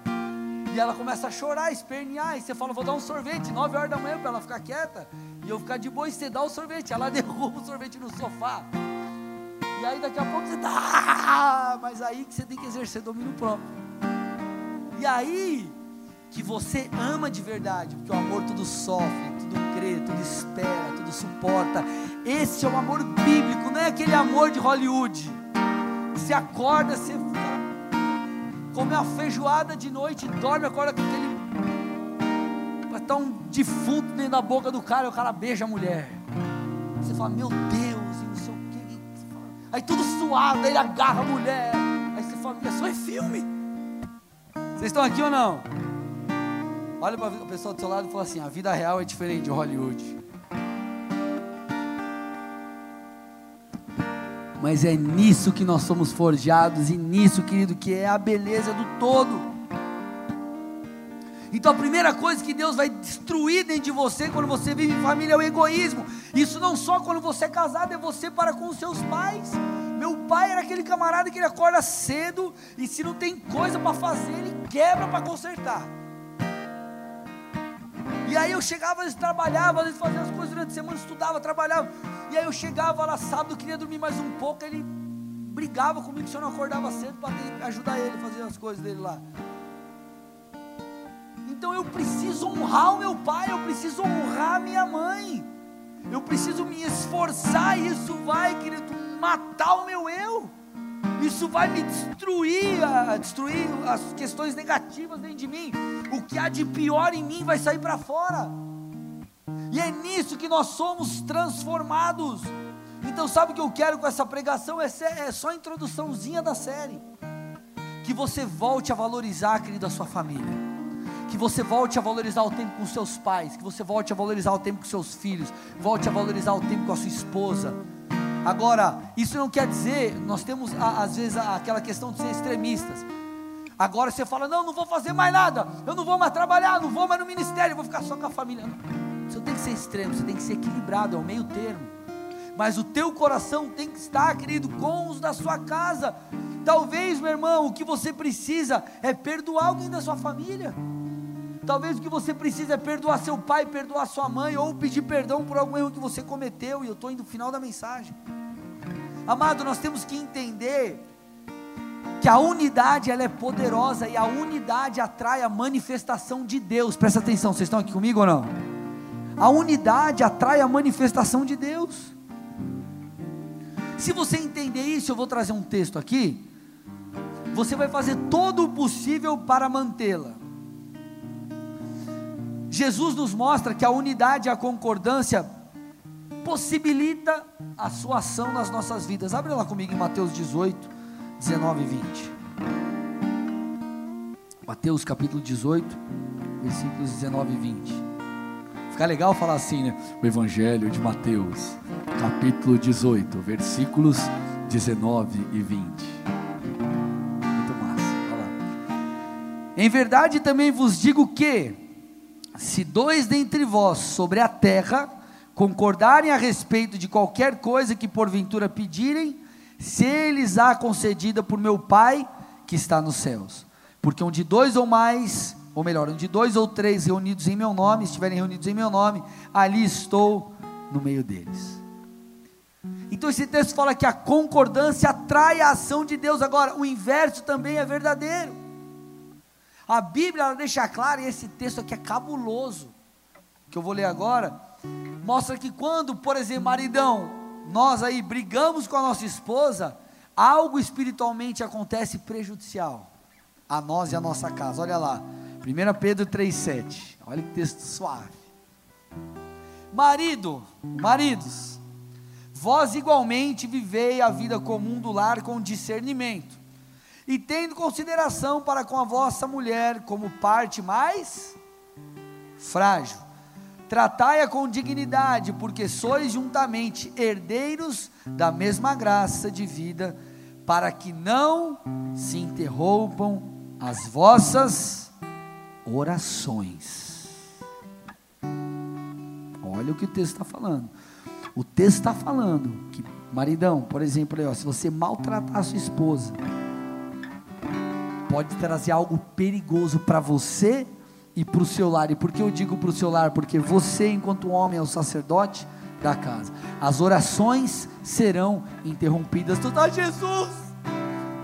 E ela começa a chorar, espernear. E você fala, vou dar um sorvete, 9 horas da manhã, para ela ficar quieta. E eu ficar de boa e você dá o sorvete. Ela derruba o sorvete no sofá. E aí daqui a pouco você tá. Mas aí que você tem que exercer domínio próprio. E aí que você ama de verdade, porque o amor tudo sofre, tudo crê, tudo espera, tudo suporta. Esse é o amor bíblico, não é aquele amor de Hollywood. Você acorda, você come uma feijoada de noite, dorme, acorda com aquele. Está um defunto dentro da boca do cara e o cara beija a mulher. Você fala, meu Deus, e não sei o que. Aí tudo suado, aí ele agarra a mulher. Aí você fala, é só em filme. Vocês estão aqui ou não? Olha para o pessoal do seu lado e fala assim: a vida real é diferente de Hollywood. Mas é nisso que nós somos forjados e nisso, querido, que é a beleza do todo. Então a primeira coisa que Deus vai destruir dentro de você quando você vive em família é o egoísmo. Isso não só quando você é casado, é você para com seus pais. Meu pai era aquele camarada que ele acorda cedo e se não tem coisa para fazer, ele quebra para consertar. E aí eu chegava, às vezes trabalhava, às vezes fazia as coisas durante a semana, estudava, trabalhava. E aí eu chegava lá sábado, queria dormir mais um pouco, ele brigava comigo se eu não acordava cedo para ajudar ele a fazer as coisas dele lá. Então eu preciso honrar o meu pai, eu preciso honrar a minha mãe. Eu preciso me esforçar, e isso vai, querido, matar o meu eu. Isso vai me destruir, destruir as questões negativas dentro de mim. O que há de pior em mim vai sair para fora. E é nisso que nós somos transformados. Então, sabe o que eu quero com essa pregação? É, é só a introduçãozinha da série. Que você volte a valorizar, querido, a sua família que você volte a valorizar o tempo com seus pais, que você volte a valorizar o tempo com seus filhos, volte a valorizar o tempo com a sua esposa. Agora, isso não quer dizer, nós temos às vezes aquela questão de ser extremistas. Agora você fala: não, não vou fazer mais nada, eu não vou mais trabalhar, não vou mais no ministério, vou ficar só com a família. Não. Você tem que ser extremo, você tem que ser equilibrado, é o meio termo. Mas o teu coração tem que estar, querido, com os da sua casa. Talvez, meu irmão, o que você precisa é perdoar alguém da sua família. Talvez o que você precisa é perdoar seu pai, perdoar sua mãe, ou pedir perdão por algum erro que você cometeu. E eu estou indo no final da mensagem. Amado, nós temos que entender que a unidade ela é poderosa e a unidade atrai a manifestação de Deus. Presta atenção, vocês estão aqui comigo ou não? A unidade atrai a manifestação de Deus. Se você entender isso, eu vou trazer um texto aqui. Você vai fazer todo o possível para mantê-la. Jesus nos mostra que a unidade e a concordância possibilita a sua ação nas nossas vidas. Abre lá comigo em Mateus 18. 19 e 20. Mateus capítulo 18, versículos 19 e 20. Fica legal falar assim, né? O Evangelho de Mateus, capítulo 18, versículos 19 e 20. Muito massa. Olha lá. Em verdade também vos digo que, se dois dentre vós sobre a terra concordarem a respeito de qualquer coisa que porventura pedirem, se eles há concedida por meu Pai que está nos céus. Porque onde dois ou mais, ou melhor, onde dois ou três reunidos em meu nome, estiverem reunidos em meu nome, ali estou no meio deles. Então esse texto fala que a concordância atrai a ação de Deus. Agora, o inverso também é verdadeiro. A Bíblia deixa claro, e esse texto aqui é cabuloso, que eu vou ler agora, mostra que quando, por exemplo, maridão nós aí brigamos com a nossa esposa, algo espiritualmente acontece prejudicial a nós e a nossa casa. Olha lá, 1 Pedro 3,7. Olha que texto suave. Marido, maridos, vós igualmente vivei a vida comum do lar com discernimento, e tendo consideração para com a vossa mulher como parte mais frágil Tratai-a com dignidade, porque sois juntamente herdeiros da mesma graça de vida, para que não se interrompam as vossas orações. Olha o que o texto está falando. O texto está falando que, maridão, por exemplo, aí, ó, se você maltratar a sua esposa, pode trazer algo perigoso para você e para o seu lar. E por que eu digo para o seu lar? Porque você, enquanto homem, é o sacerdote da casa. As orações serão interrompidas. Tu tá Jesus,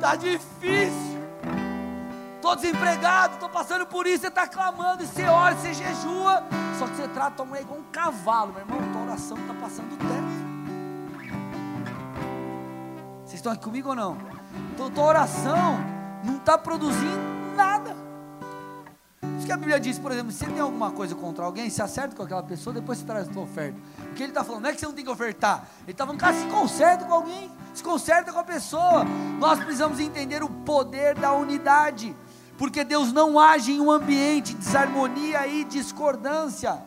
tá difícil. Estou desempregado, estou passando por isso. Você está clamando, e você ora, você jejua. Só que você trata a mulher igual um cavalo, meu irmão. Tua oração está passando o teto. Vocês estão aqui comigo ou não? Então, tua oração não está produzindo nada que a Bíblia diz, por exemplo, se você tem alguma coisa contra alguém, se acerta com aquela pessoa, depois você traz a sua oferta. O que ele está falando não é que você não tem que ofertar. Ele está falando, cara, se conserta com alguém, se conserta com a pessoa. Nós precisamos entender o poder da unidade, porque Deus não age em um ambiente de desarmonia e discordância.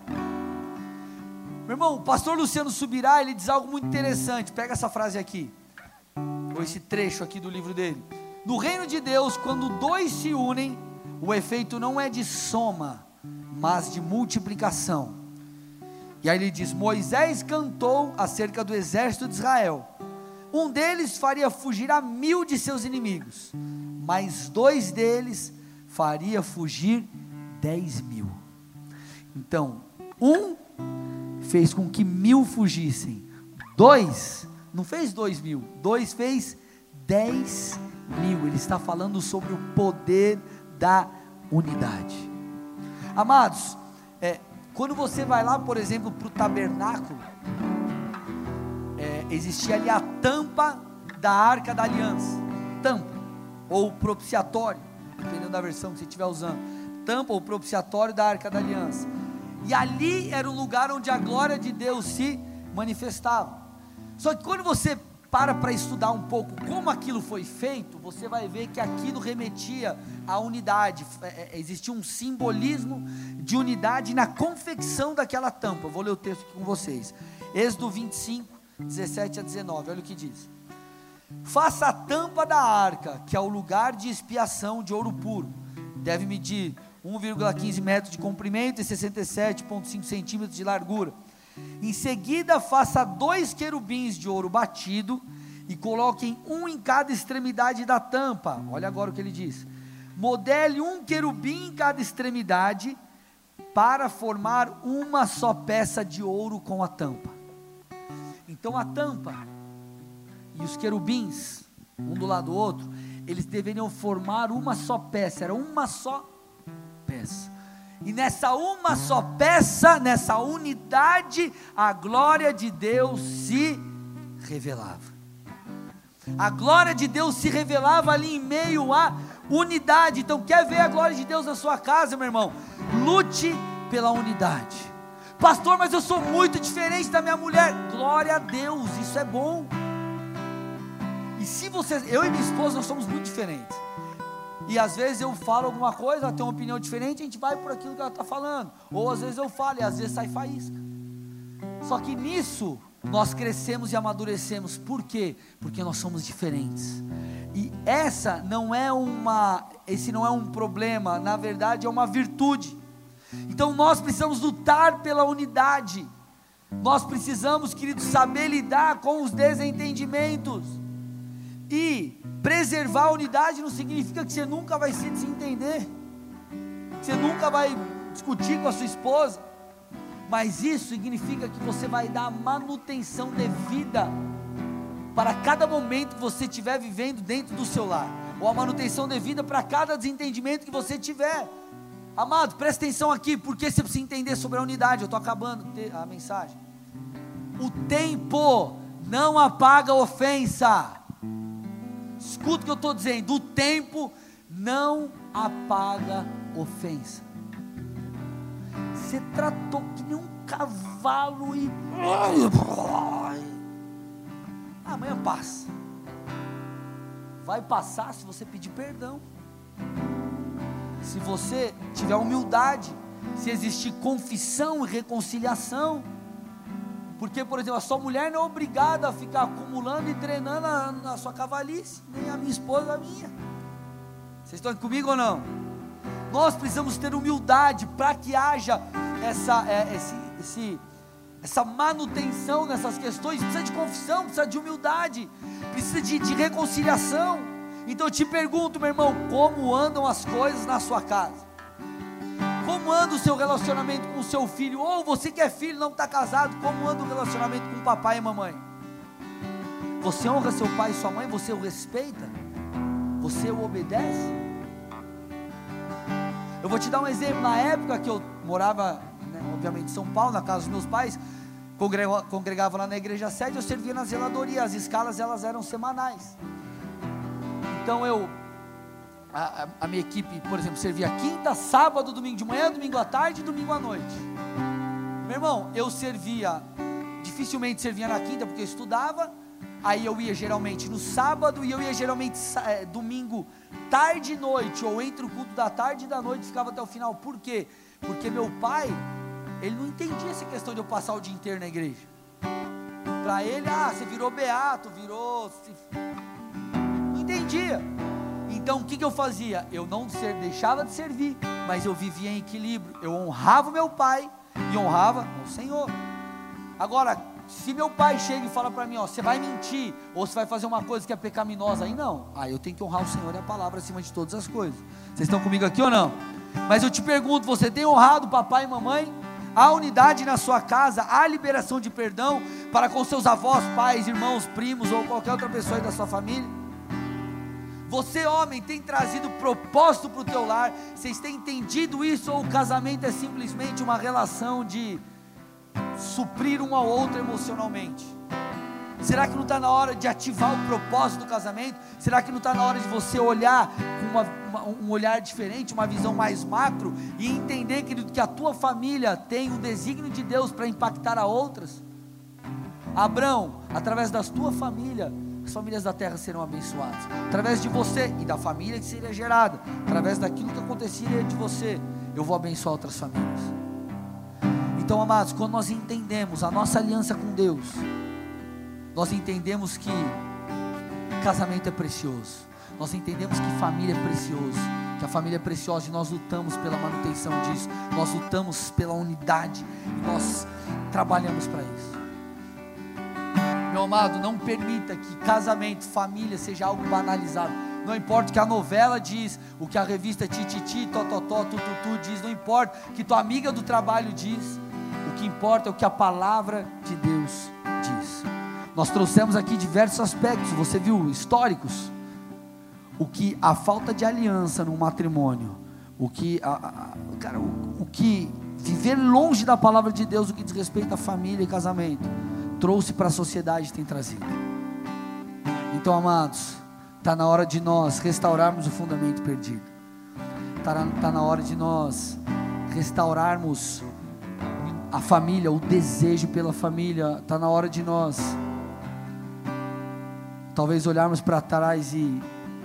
Meu irmão, o pastor Luciano Subirá, ele diz algo muito interessante. Pega essa frase aqui, ou esse trecho aqui do livro dele. No reino de Deus, quando dois se unem, o efeito não é de soma, mas de multiplicação. E aí ele diz: Moisés cantou acerca do exército de Israel. Um deles faria fugir a mil de seus inimigos, mas dois deles faria fugir dez mil. Então, um fez com que mil fugissem, dois não fez dois mil, dois fez dez mil. Ele está falando sobre o poder da unidade. Amados, é, quando você vai lá, por exemplo, para o tabernáculo, é, existia ali a tampa da arca da aliança, tampa, ou propiciatório, dependendo da versão que você estiver usando, tampa ou propiciatório da arca da aliança. E ali era o lugar onde a glória de Deus se manifestava. Só que quando você para para estudar um pouco como aquilo foi feito, você vai ver que aquilo remetia à unidade, é, é, existia um simbolismo de unidade na confecção daquela tampa. Vou ler o texto aqui com vocês. Êxodo 25, 17 a 19, olha o que diz. Faça a tampa da arca, que é o lugar de expiação de ouro puro. Deve medir 1,15 metros de comprimento e 67,5 centímetros de largura. Em seguida, faça dois querubins de ouro batido e coloquem um em cada extremidade da tampa. Olha agora o que ele diz: modele um querubim em cada extremidade para formar uma só peça de ouro com a tampa. Então a tampa e os querubins, um do lado do outro, eles deveriam formar uma só peça, era uma só peça. E nessa uma só peça, nessa unidade, a glória de Deus se revelava. A glória de Deus se revelava ali em meio à unidade. Então, quer ver a glória de Deus na sua casa, meu irmão? Lute pela unidade. Pastor, mas eu sou muito diferente da minha mulher. Glória a Deus, isso é bom. E se você, eu e minha esposa, nós somos muito diferentes. E às vezes eu falo alguma coisa, ela tem uma opinião diferente, a gente vai por aquilo que ela está falando. Ou às vezes eu falo e às vezes sai faísca. Só que nisso nós crescemos e amadurecemos. Por quê? Porque nós somos diferentes. E essa não é uma, esse não é um problema, na verdade é uma virtude. Então nós precisamos lutar pela unidade. Nós precisamos, queridos, saber lidar com os desentendimentos. E preservar a unidade não significa que você nunca vai se desentender. Você nunca vai discutir com a sua esposa. Mas isso significa que você vai dar manutenção devida para cada momento que você estiver vivendo dentro do seu lar, ou a manutenção devida para cada desentendimento que você tiver. Amado, presta atenção aqui, porque você precisa entender sobre a unidade. Eu estou acabando a mensagem. O tempo não apaga a ofensa. Escuta o que eu estou dizendo. O tempo não apaga ofensa. Você tratou que nem um cavalo e. Amanhã passa. Vai passar se você pedir perdão. Se você tiver humildade. Se existir confissão e reconciliação. Porque, por exemplo, a sua mulher não é obrigada a ficar acumulando e drenando a, a sua cavalice, nem a minha esposa a minha. Vocês estão comigo ou não? Nós precisamos ter humildade para que haja essa, é, esse, esse, essa manutenção nessas questões. Precisa de confissão, precisa de humildade, precisa de, de reconciliação. Então eu te pergunto, meu irmão, como andam as coisas na sua casa? Como anda o seu relacionamento com o seu filho? Ou você que é filho não está casado, como anda o relacionamento com o papai e mamãe? Você honra seu pai e sua mãe? Você o respeita? Você o obedece? Eu vou te dar um exemplo. Na época que eu morava, né, obviamente, em São Paulo, na casa dos meus pais, congregava, congregava lá na igreja sede, eu servia na zeladoria. As escalas elas eram semanais. Então eu a, a, minha equipe, por exemplo, servia quinta, sábado, domingo de manhã, domingo à tarde e domingo à noite. Meu irmão, eu servia, dificilmente servia na quinta porque eu estudava, aí eu ia geralmente no sábado e eu ia geralmente é, domingo, tarde e noite, ou entre o culto da tarde e da noite, ficava até o final. Por quê? Porque meu pai, ele não entendia essa questão de eu passar o dia inteiro na igreja. Para ele, ah, você virou beato, virou. Então o que, que eu fazia? Eu não ser, deixava de servir, mas eu vivia em equilíbrio. Eu honrava o meu pai e honrava o Senhor. Agora, se meu pai chega e fala para mim, ó, você vai mentir, ou você vai fazer uma coisa que é pecaminosa, aí não. Aí eu tenho que honrar o Senhor e a palavra acima de todas as coisas. Vocês estão comigo aqui ou não? Mas eu te pergunto, você tem honrado papai e mamãe? Há unidade na sua casa, há liberação de perdão para com seus avós, pais, irmãos, primos ou qualquer outra pessoa aí da sua família? Você, homem, tem trazido propósito para o teu lar? Vocês têm entendido isso? Ou o casamento é simplesmente uma relação de suprir um ao outro emocionalmente? Será que não está na hora de ativar o propósito do casamento? Será que não está na hora de você olhar com uma, uma, um olhar diferente, uma visão mais macro e entender, que a tua família tem o desígnio de Deus para impactar a outras? Abraão, através da tua família, as famílias da terra serão abençoadas. Através de você e da família que seria gerada, através daquilo que aconteceria de você, eu vou abençoar outras famílias. Então, amados, quando nós entendemos a nossa aliança com Deus, nós entendemos que casamento é precioso. Nós entendemos que família é precioso, que a família é preciosa e nós lutamos pela manutenção disso. Nós lutamos pela unidade e nós trabalhamos para isso. Meu amado, não permita que casamento, família seja algo banalizado. Não importa o que a novela diz, o que a revista Tititi, Tototó, Tututu diz, não importa o que tua amiga do trabalho diz. O que importa é o que a palavra de Deus diz. Nós trouxemos aqui diversos aspectos, você viu, históricos. O que a falta de aliança no matrimônio, o que, a, a, cara, o, o que viver longe da palavra de Deus, o que diz respeito à família e casamento, trouxe para a sociedade tem trazido. Então, amados, está na hora de nós restaurarmos o fundamento perdido. Está tá na hora de nós restaurarmos a família, o desejo pela família. Está na hora de nós, talvez, olharmos para trás e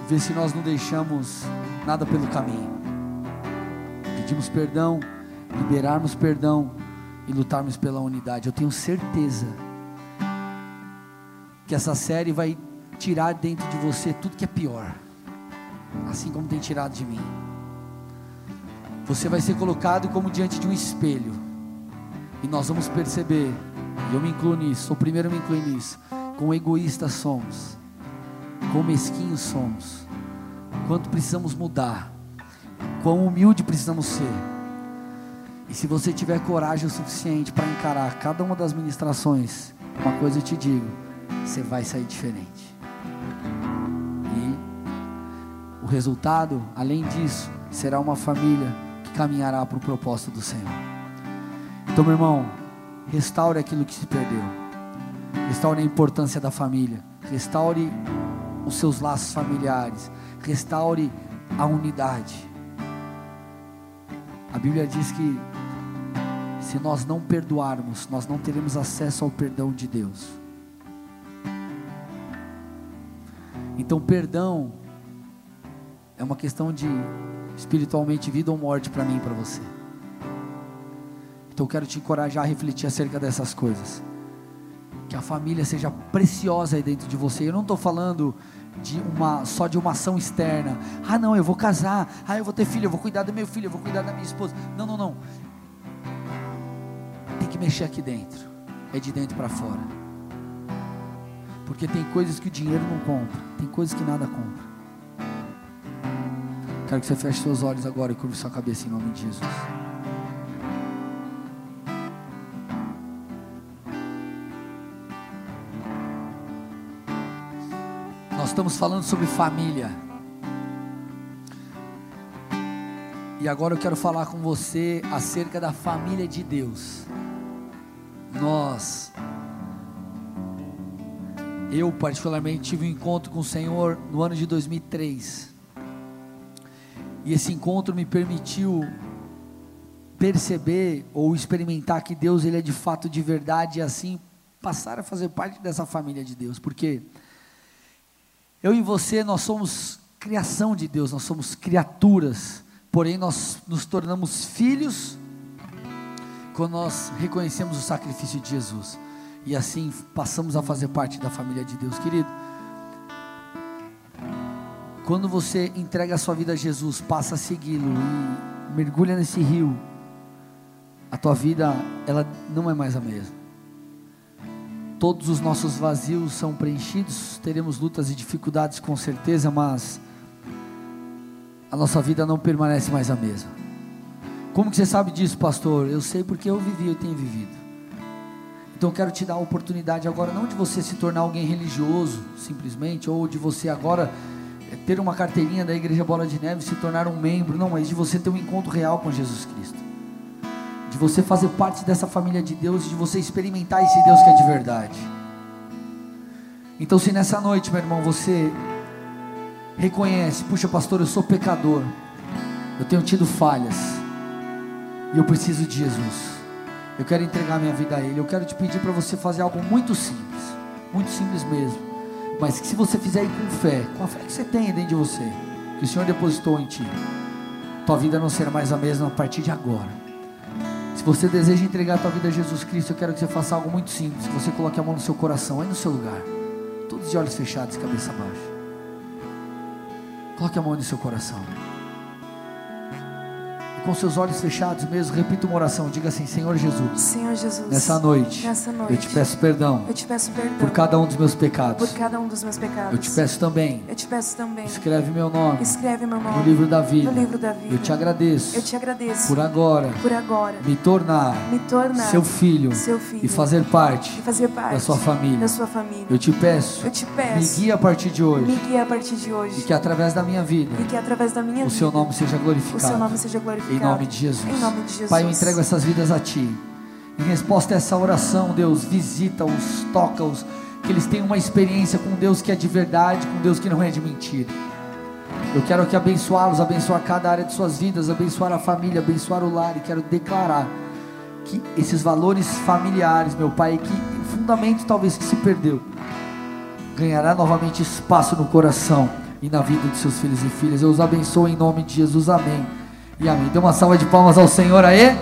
ver se nós não deixamos nada pelo caminho. Pedimos perdão, liberarmos perdão e lutarmos pela unidade. Eu tenho certeza que essa série vai tirar dentro de você tudo que é pior, assim como tem tirado de mim. Você vai ser colocado como diante de um espelho, e nós vamos perceber, e eu me incluo nisso, o primeiro me incluo nisso, quão egoístas somos, quão mesquinhos somos, quanto precisamos mudar, quão humilde precisamos ser. E se você tiver coragem o suficiente para encarar cada uma das ministrações, uma coisa eu te digo, você vai sair diferente. E o resultado, além disso, será uma família que caminhará para o propósito do Senhor. Então, meu irmão, restaure aquilo que se perdeu. Restaure a importância da família. Restaure os seus laços familiares. Restaure a unidade. A Bíblia diz que se nós não perdoarmos, nós não teremos acesso ao perdão de Deus. Então, perdão é uma questão de espiritualmente vida ou morte para mim e para você. Então, eu quero te encorajar a refletir acerca dessas coisas. Que a família seja preciosa aí dentro de você. Eu não estou falando de uma só de uma ação externa. Ah, não, eu vou casar. Ah, eu vou ter filho, eu vou cuidar do meu filho, eu vou cuidar da minha esposa. Não, não, não. Tem que mexer aqui dentro. É de dentro para fora. Porque tem coisas que o dinheiro não compra, tem coisas que nada compra. Quero que você feche seus olhos agora e curve sua cabeça em nome de Jesus. Nós estamos falando sobre família. E agora eu quero falar com você acerca da família de Deus. Nós eu, particularmente, tive um encontro com o Senhor no ano de 2003. E esse encontro me permitiu perceber ou experimentar que Deus ele é de fato de verdade e assim passar a fazer parte dessa família de Deus, porque eu e você nós somos criação de Deus, nós somos criaturas, porém nós nos tornamos filhos quando nós reconhecemos o sacrifício de Jesus e assim passamos a fazer parte da família de Deus, querido. Quando você entrega a sua vida a Jesus, passa a segui-lo e mergulha nesse rio, a tua vida ela não é mais a mesma. Todos os nossos vazios são preenchidos, teremos lutas e dificuldades com certeza, mas a nossa vida não permanece mais a mesma. Como que você sabe disso, pastor? Eu sei porque eu vivi, eu tenho vivido. Então eu quero te dar a oportunidade agora, não de você se tornar alguém religioso, simplesmente, ou de você agora eh, ter uma carteirinha da Igreja Bola de Neve, se tornar um membro, não, mas de você ter um encontro real com Jesus Cristo. De você fazer parte dessa família de Deus e de você experimentar esse Deus que é de verdade. Então, se nessa noite, meu irmão, você reconhece, puxa, pastor, eu sou pecador, eu tenho tido falhas, e eu preciso de Jesus. Eu quero entregar minha vida a Ele. Eu quero te pedir para você fazer algo muito simples, muito simples mesmo. Mas que se você fizer aí com fé, com a fé que você tem dentro de você, que o Senhor depositou em ti, tua vida não será mais a mesma a partir de agora. Se você deseja entregar a tua vida a Jesus Cristo, eu quero que você faça algo muito simples. Que você coloque a mão no seu coração, aí no seu lugar. Todos de olhos fechados, cabeça baixa. Coloque a mão no seu coração com seus olhos fechados mesmo, repita uma oração, diga assim: Senhor Jesus. Senhor Jesus. Nessa noite. Nessa noite. Eu te peço perdão. Eu te peço perdão. Por cada um dos meus pecados. Por cada um dos meus pecados. Eu te peço também. Eu te peço também. Escreve meu nome. Escreve meu nome. No livro da vida. No livro da vida. Eu te agradeço. Eu te agradeço. Por agora. Por agora. Me tornar. Me tornar. Seu filho. Seu filho. E fazer parte. E fazer parte. Da sua família. Da sua família. Eu te peço. Eu te peço. Me guia a partir de hoje. Me guia a partir de hoje. E que através da minha vida. E que através da minha o vida. seu nome seja glorificado. O seu nome seja glorificado. Em nome de Jesus. Em nome de Jesus. Pai, eu entrego essas vidas a Ti. Em resposta a essa oração, Deus, visita-os, toca-os, que eles tenham uma experiência com Deus que é de verdade, com Deus que não é de mentira. Eu quero aqui abençoá-los, abençoar cada área de suas vidas, abençoar a família, abençoar o lar, e quero declarar que esses valores familiares, meu Pai, que fundamento talvez que se perdeu, ganhará novamente espaço no coração e na vida dos seus filhos e filhas. Eu os abençoo em nome de Jesus, amém e amém. Dê uma salva de palmas ao Senhor aí.